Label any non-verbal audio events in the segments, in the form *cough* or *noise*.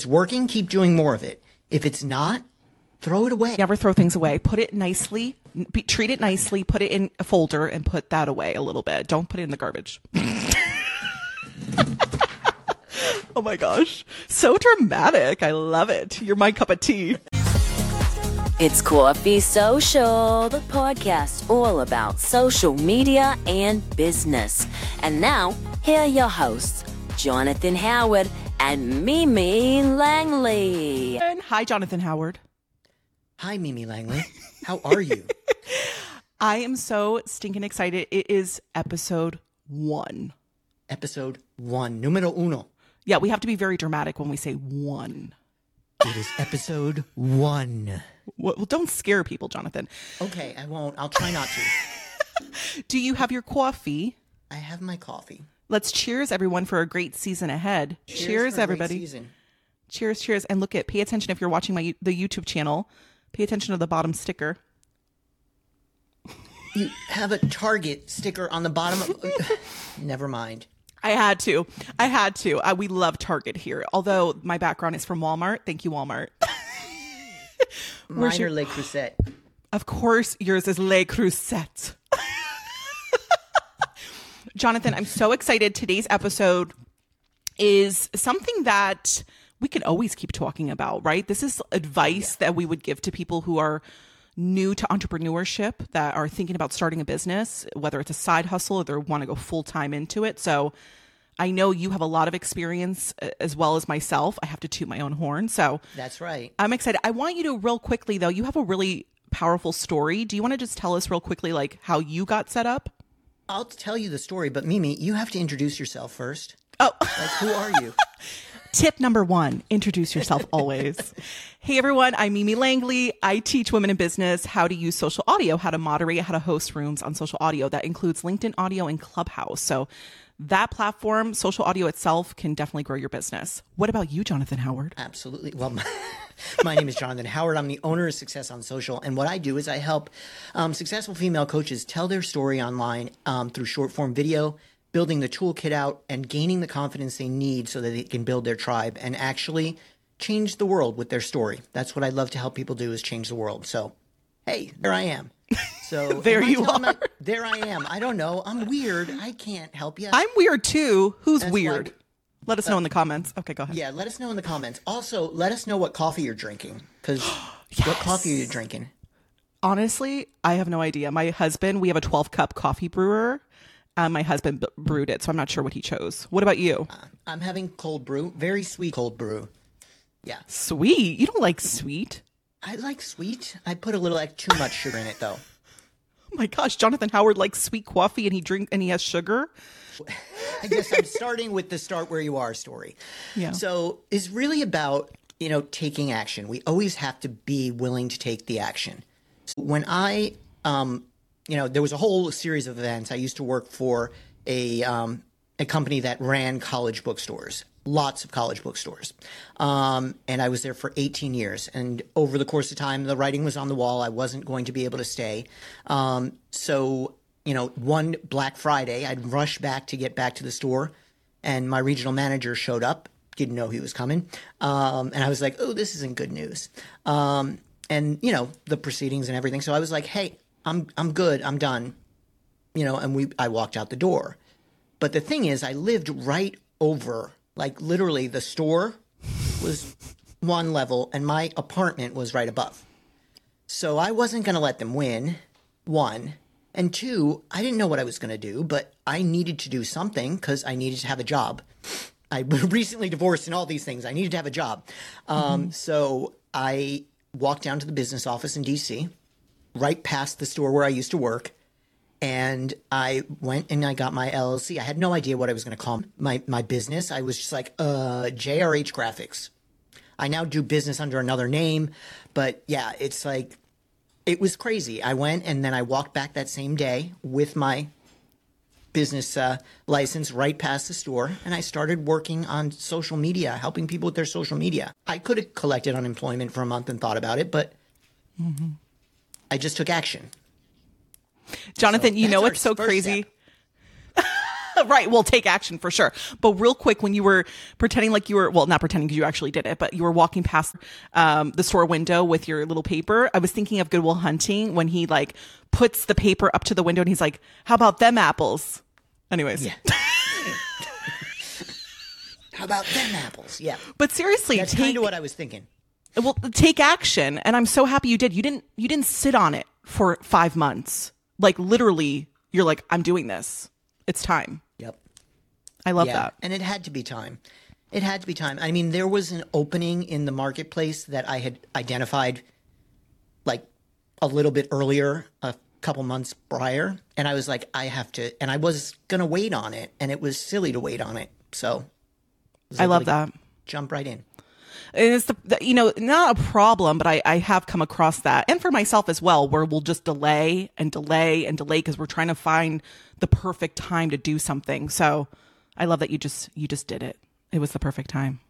it's working, keep doing more of it. If it's not, throw it away. Never throw things away. Put it nicely, be, treat it nicely, put it in a folder and put that away a little bit. Don't put it in the garbage. *laughs* oh my gosh. So dramatic. I love it. You're my cup of tea. It's Coffee Social, the podcast all about social media and business. And now, here are your hosts, Jonathan Howard and Mimi Langley. And hi, Jonathan Howard. Hi, Mimi Langley. How are you? *laughs* I am so stinking excited. It is episode one. Episode one, numero uno. Yeah, we have to be very dramatic when we say one. It is episode one. Well, don't scare people, Jonathan. Okay, I won't. I'll try not to. *laughs* Do you have your coffee? I have my coffee. Let's cheers everyone for a great season ahead. Cheers, cheers for a great everybody. season. Cheers, cheers. And look at pay attention if you're watching my the YouTube channel. Pay attention to the bottom sticker. You have a Target sticker on the bottom of. *laughs* Never mind. I had to. I had to. Uh, we love Target here. Although my background is from Walmart. Thank you, Walmart. *laughs* Mine are Le Creuset. Of course, yours is Le Creuset. Jonathan, I'm so excited. Today's episode is something that we can always keep talking about, right? This is advice yeah. that we would give to people who are new to entrepreneurship that are thinking about starting a business, whether it's a side hustle or they want to go full time into it. So I know you have a lot of experience uh, as well as myself. I have to toot my own horn. So that's right. I'm excited. I want you to, real quickly, though, you have a really powerful story. Do you want to just tell us real quickly, like how you got set up? I'll tell you the story, but Mimi, you have to introduce yourself first. Oh, like who are you? *laughs* Tip number one introduce yourself always. *laughs* hey everyone, I'm Mimi Langley. I teach women in business how to use social audio, how to moderate, how to host rooms on social audio. That includes LinkedIn audio and Clubhouse. So that platform, social audio itself, can definitely grow your business. What about you, Jonathan Howard? Absolutely. Well, my, my name is Jonathan Howard. I'm the owner of Success on Social. And what I do is I help um, successful female coaches tell their story online um, through short form video building the toolkit out and gaining the confidence they need so that they can build their tribe and actually change the world with their story. That's what I love to help people do is change the world. So, hey, there I am. So *laughs* there you are. I, there I am. I don't know. I'm weird. I can't help you. I'm weird too. Who's That's weird? Let us know in the comments. Okay, go ahead. Yeah, let us know in the comments. Also, let us know what coffee you're drinking because *gasps* yes. what coffee are you drinking? Honestly, I have no idea. My husband, we have a 12 cup coffee brewer uh, my husband b- brewed it, so I'm not sure what he chose. What about you? Uh, I'm having cold brew, very sweet cold brew. Yeah, sweet. You don't like sweet? I like sweet. I put a little like too much sugar in it though. Oh *laughs* my gosh, Jonathan Howard likes sweet coffee and he drink and he has sugar. I guess I'm starting with the start where you are story. Yeah. So it's really about you know taking action. We always have to be willing to take the action. When I um, you know, there was a whole series of events. I used to work for a um, a company that ran college bookstores, lots of college bookstores, um, and I was there for 18 years. And over the course of time, the writing was on the wall. I wasn't going to be able to stay, um, so you know, one Black Friday, I'd rush back to get back to the store, and my regional manager showed up. Didn't know he was coming, um, and I was like, "Oh, this isn't good news." Um, and you know the proceedings and everything. So I was like, "Hey, I'm I'm good. I'm done. You know, and we I walked out the door. But the thing is, I lived right over, like literally, the store was one level, and my apartment was right above. So I wasn't going to let them win. One. And two, I didn't know what I was going to do, but I needed to do something because I needed to have a job. I *laughs* recently divorced and all these things. I needed to have a job. Um, mm-hmm. So I walked down to the business office in DC right past the store where I used to work. And I went and I got my LLC. I had no idea what I was going to call my, my business. I was just like, uh, JRH Graphics. I now do business under another name. But yeah, it's like, it was crazy. I went and then I walked back that same day with my business uh, license right past the store and I started working on social media, helping people with their social media. I could have collected unemployment for a month and thought about it, but mm-hmm. I just took action. Jonathan, so you know what's so crazy? *laughs* right. We'll take action for sure. But real quick, when you were pretending like you were, well, not pretending because you actually did it, but you were walking past um, the store window with your little paper. I was thinking of Good Will Hunting when he like puts the paper up to the window and he's like, "How about them apples?" Anyways, Yeah. *laughs* How about them apples? Yeah. but seriously, That's take kind of what I was thinking. well take action, and I'm so happy you did. You didn't you didn't sit on it for five months. Like literally, you're like, "I'm doing this. It's time." Yep. I love yeah. that. And it had to be time. It had to be time. I mean, there was an opening in the marketplace that I had identified like a little bit earlier, a couple months prior. And I was like, I have to, and I was going to wait on it. And it was silly to wait on it. So I love like- that. jump right in. And it's the, the you know not a problem but I, I have come across that. And for myself as well where we'll just delay and delay and delay because we're trying to find the perfect time to do something. So i love that you just you just did it. It was the perfect time.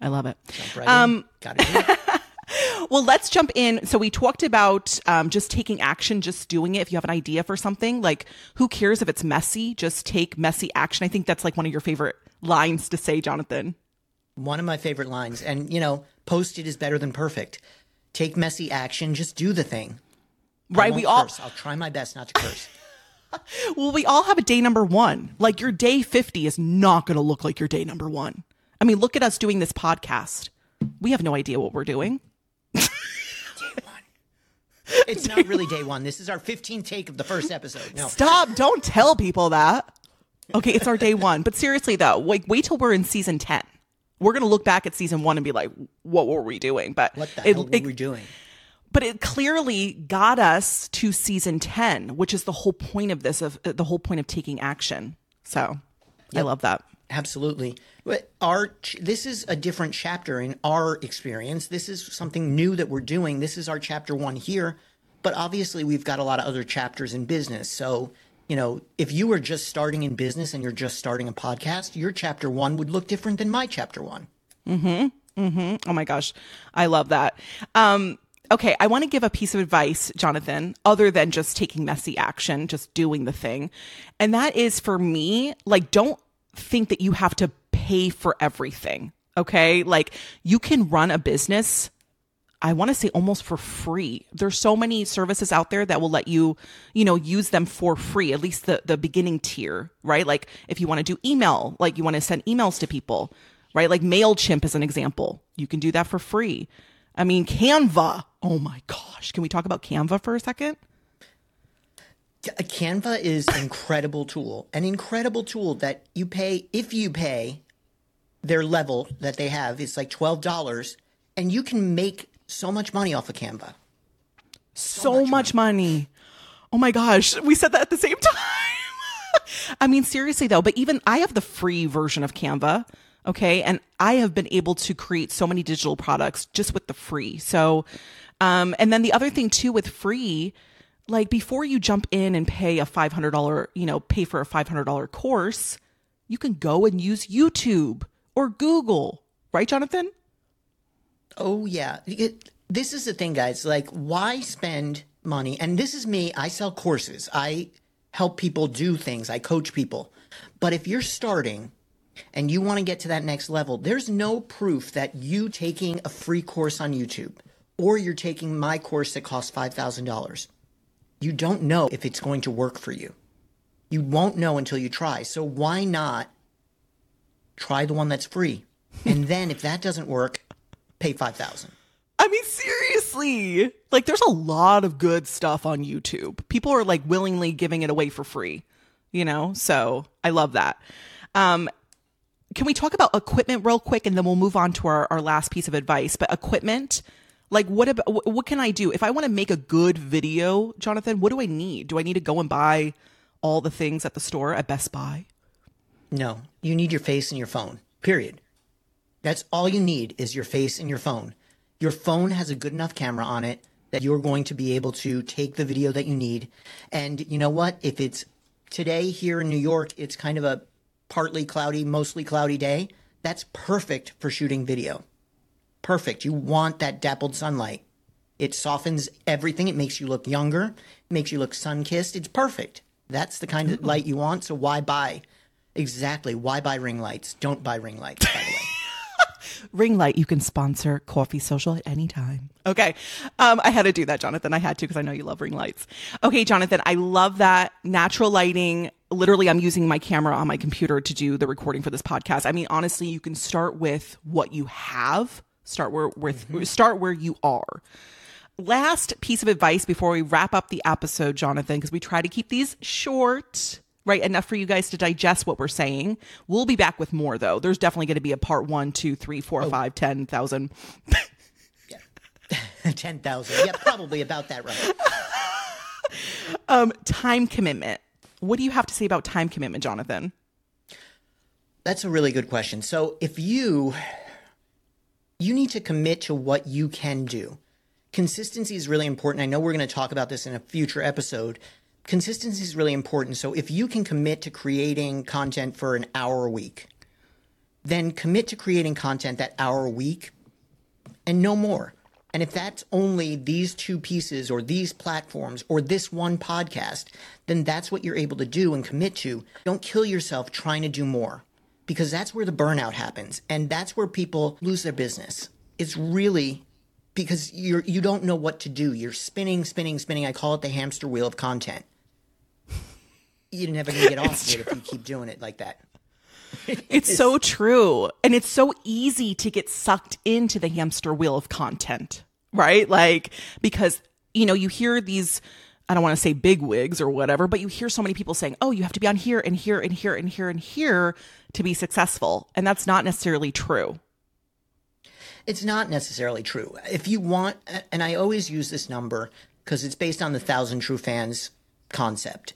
I love it. Right um, Got it. *laughs* *laughs* well let's jump in. So we talked about um, just taking action just doing it. If you have an idea for something like who cares if it's messy? Just take messy action. I think that's like one of your favorite lines to say jonathan One of my favorite lines. And, you know, posted is better than perfect. Take messy action. Just do the thing. Right we all curse. I'll try my best not to curse. *laughs* Well, we all have a day number one. Like your day 50 is not going to look like your day number one. I mean, look at us doing this podcast. We have no idea what we're doing. It's not really day one. This is our 15th take of the first episode. No. Stop. Don't tell people that. Okay, it's our day one. But seriously, though, like wait till we're in season 10. We're going to look back at season one and be like, what were we doing? But What the it, hell were it- we doing? but it clearly got us to season 10, which is the whole point of this, of uh, the whole point of taking action. So I love that. Absolutely. But our ch- this is a different chapter in our experience. This is something new that we're doing. This is our chapter one here. But obviously, we've got a lot of other chapters in business. So, you know, if you were just starting in business and you're just starting a podcast, your chapter one would look different than my chapter one. Mm hmm. Mm hmm. Oh my gosh. I love that. Um, okay. I want to give a piece of advice, Jonathan, other than just taking messy action, just doing the thing. And that is for me, like, don't think that you have to pay for everything. Okay. Like, you can run a business. I want to say almost for free. There's so many services out there that will let you, you know, use them for free, at least the the beginning tier, right? Like if you want to do email, like you want to send emails to people, right? Like MailChimp is an example. You can do that for free. I mean, Canva. Oh my gosh. Can we talk about Canva for a second? Uh, Canva is an incredible tool, an incredible tool that you pay if you pay their level that they have. It's like twelve dollars, and you can make so much money off of Canva. so, much, money. Oh my gosh, we said that at the same *laughs* time. I mean, seriously though, but even I have the free version of Canva. Okay. And I have been able to create so many digital products just with the free. So, um, and then the other thing too with free, like before you jump in and pay a $500, you know, pay for a $500 course, you can go and use YouTube or Google, right, Jonathan? Oh yeah, this is the thing, guys. Like, why spend money? And this is me. I sell courses. I help people do things. I coach people. But if you're starting and you want to get to that next level, there's no proof that you taking a free course on YouTube or you're taking my course that costs five thousand dollars. You don't know if it's going to work for you. You won't know until you try. So why not try the one that's free? And then if that doesn't work, pay five thousand. I mean, seriously. Like, there's a lot of good stuff on YouTube. People are like willingly giving it away for free, you know? So I love that. Um, can we talk about equipment real quick and then we'll move on to our, our last piece of advice? But equipment, like, what about what can I do if I want to make a good video, Jonathan? What do I need? Do I need to go and buy all the things at the store at Best Buy? No, you need your face and your phone. Period. That's all you need is your face and your phone. Your phone has a good enough camera on it that you're going to be able to take the video that you need. And you know what? If it's today here in New York, it's kind of a partly cloudy, mostly cloudy day. That's perfect for shooting video. Perfect. You want that dappled sunlight. It softens everything. It makes you look younger. It makes you look sun kissed. It's perfect. That's the kind of mm. light you want. So why buy Exactly. Why buy ring lights? Don't buy ring lights, by the way. Ring light, you can sponsor Coffee Social at any time. Okay. Um, I had to do that, Jonathan. I had to because I know you love ring lights. Okay, Jonathan, I love that natural lighting. Literally, I'm using my camera on my computer to do the recording for this podcast. I mean, honestly, you can start with what you have. Start where with start where you are. Last piece of advice before we wrap up the episode, Jonathan, because we try to keep these short right? Enough for you guys to digest what we're saying. We'll be back with more though. There's definitely going to be a part one, two, three, four, Oh. five, ten thousand. *laughs* Ten thousand. Yeah, probably about that right. *laughs* Um, time commitment. What do you have to say about time commitment, Jonathan? That's a really good question. So if you you need to commit to what you can do. Consistency is really important. I know we're going to talk about this in a future episode. Consistency is really important. So if you can commit to creating content for an hour a week, then commit to creating content that hour a week and no more. And if that's only these two pieces or these platforms or this one podcast, then that's what you're able to do and commit to. Don't kill yourself trying to do more because that's where the burnout happens and that's where people lose their business. It's really because you're you don't know what to do. You're spinning, spinning, spinning. I call it the hamster wheel of content. You're never gonna get *laughs* off of it if you keep doing it like that. It's so true. And it's so easy to get sucked into the hamster wheel of content, right? Like, because, you know, you hear these, I don't want to say big wigs or whatever, but you hear so many people saying, oh, you have to be on here and here and here and here and here to be successful. And that's not necessarily true. It's not necessarily true. If you want, and I always use this number because it's based on the thousand true fans concept.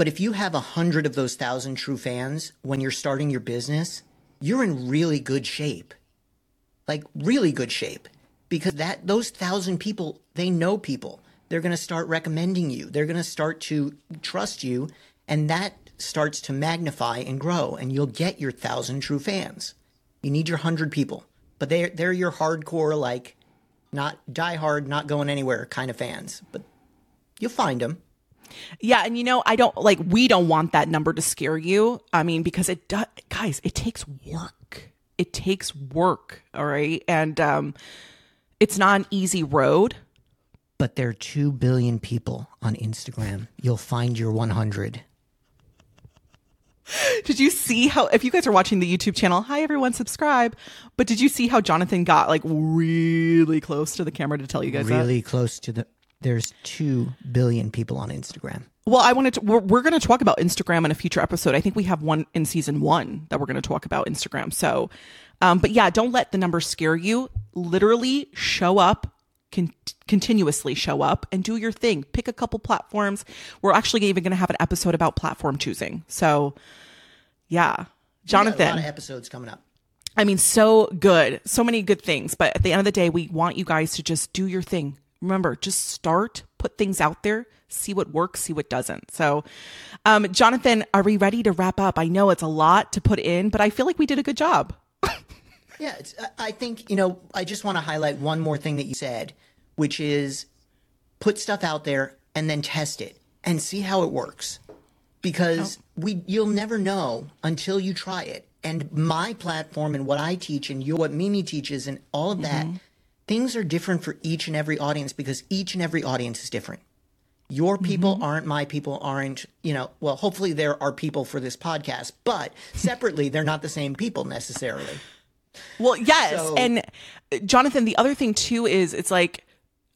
But if you have a hundred of those thousand true fans when you're starting your business, you're in really good shape. Like really good shape. Because that those thousand people, they know people. They're gonna start recommending you. They're gonna start to trust you, and that starts to magnify and grow, and you'll get your thousand true fans. You need your hundred people, but they're they're your hardcore like, not die hard, not going anywhere kind of fans. But you'll find them. Yeah, and you know, I don't like we don't want that number to scare you. I mean, because it does guys, it takes work. It takes work, all right? And um it's not an easy road. But there are two billion people on Instagram. You'll find your 100. Did you see how if you guys are watching the YouTube channel, hi everyone, subscribe. But did you see how Jonathan got like really close to the camera to tell you guys that? Really close to the. There's two billion people on Instagram. Well, I wanted to, we're, we're going to talk about Instagram in a future episode. I think we have one in season one that we're going to talk about Instagram. So, um, but yeah, don't let the numbers scare you. Literally show up, con- continuously show up and do your thing. Pick a couple platforms. We're actually even going to have an episode about platform choosing. So, yeah. Jonathan. a lot of episodes coming up. I mean, so good. So many good things. But at the end of the day, we want you guys to just do your thing. Remember, just start, put things out there, see what works, see what doesn't. So, um, Jonathan, are we ready to wrap up? I know it's a lot to put in, but I feel like we did a good job. *laughs* Yeah, it's, I- I think, you know, I just want to highlight one more thing that you said, which is put stuff out there and then test it and see how it works. Because we you'll never know until you try it. And my platform and what I teach and you what Mimi teaches and all of that, things are different for each and every audience because each and every audience is different. Your people aren't my people, aren't, you know, well, hopefully there are people for this podcast, but separately, they're not the same people necessarily. Well, yes. So- and uh, Jonathan, the other thing too is it's like,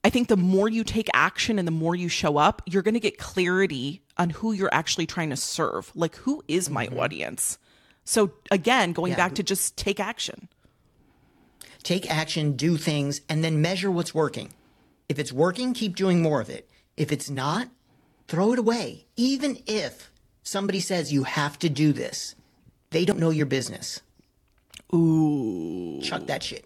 I think the more you take action and the more you show up, you're going to get clarity on who you're actually trying to serve. Like, who is my audience? So, again, going Mm-hmm. Yeah. back to just take action. Take action, do things, and then measure what's working. If it's working, keep doing more of it. If it's not, throw it away. Even if somebody says you have to do this, they don't know your business. Ooh. Chuck that shit.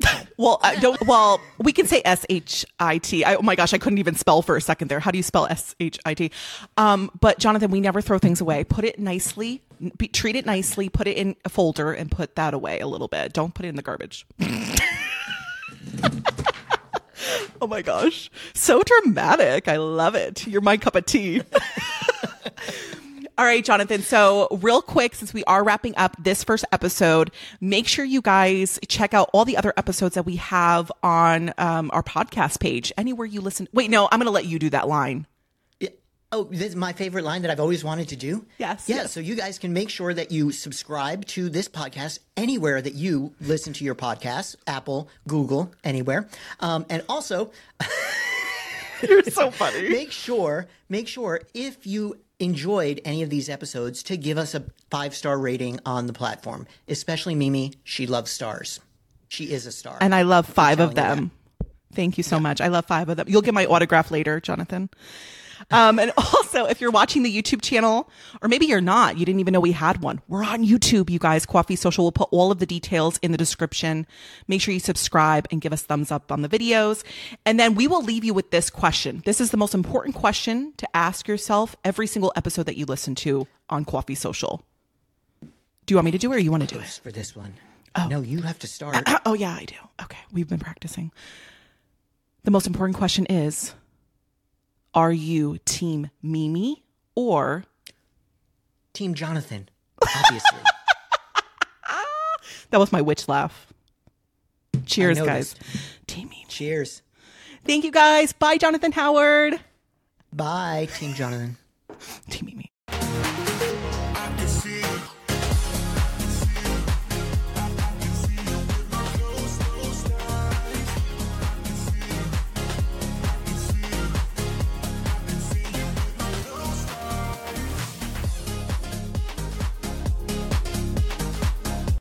*laughs* Well, I don't. Well, we can say S H I T. Oh my gosh, I couldn't even spell for a second there. How do you spell S H I T? Um, but Jonathan, we never throw things away. Put it nicely. Be, treat it nicely. Put it in a folder and put that away a little bit. Don't put it in the garbage. *laughs* oh my gosh, so dramatic. I love it. You're my cup of tea. *laughs* All right, Jonathan. So, real quick, since we are wrapping up this first episode, make sure you guys check out all the other episodes that we have on um, our podcast page. Anywhere you listen. Wait, no, I'm going to let you do that line. Yeah. Oh, this is my favorite line that I've always wanted to do. Yes, Yeah. yes. So you guys can make sure that you subscribe to this podcast anywhere that you listen to your podcast, Apple, Google, anywhere. Um, and also *laughs* You're so funny. *laughs* make sure, make sure if you enjoyed any of these episodes to give us a five star rating on the platform. Especially Mimi, she loves stars. She is a star. And I love five of them. Thank you so much. I love five of them. You'll get my autograph later, Jonathan. Um, and *laughs* also, if you're watching the YouTube channel, or maybe you're not, you didn't even know we had one. We're on YouTube, you guys. Coffee Social. We'll put all of the details in the description. Make sure you subscribe and give us thumbs up on the videos. And then we will leave you with this question. This is the most important question to ask yourself every single episode that you listen to on Coffee Social. Do you want me to do it or you want to do it? for this one. No, you have to start. *clears throat* Oh, yeah, I do. Okay. We've been practicing. The most important question is Are you Team Mimi or Team Jonathan, obviously. *laughs* that was my witch laugh? Cheers, guys. Team Mimi. Cheers. Thank you, guys. Bye, Jonathan Howard. Bye, Team Jonathan. Team Mimi.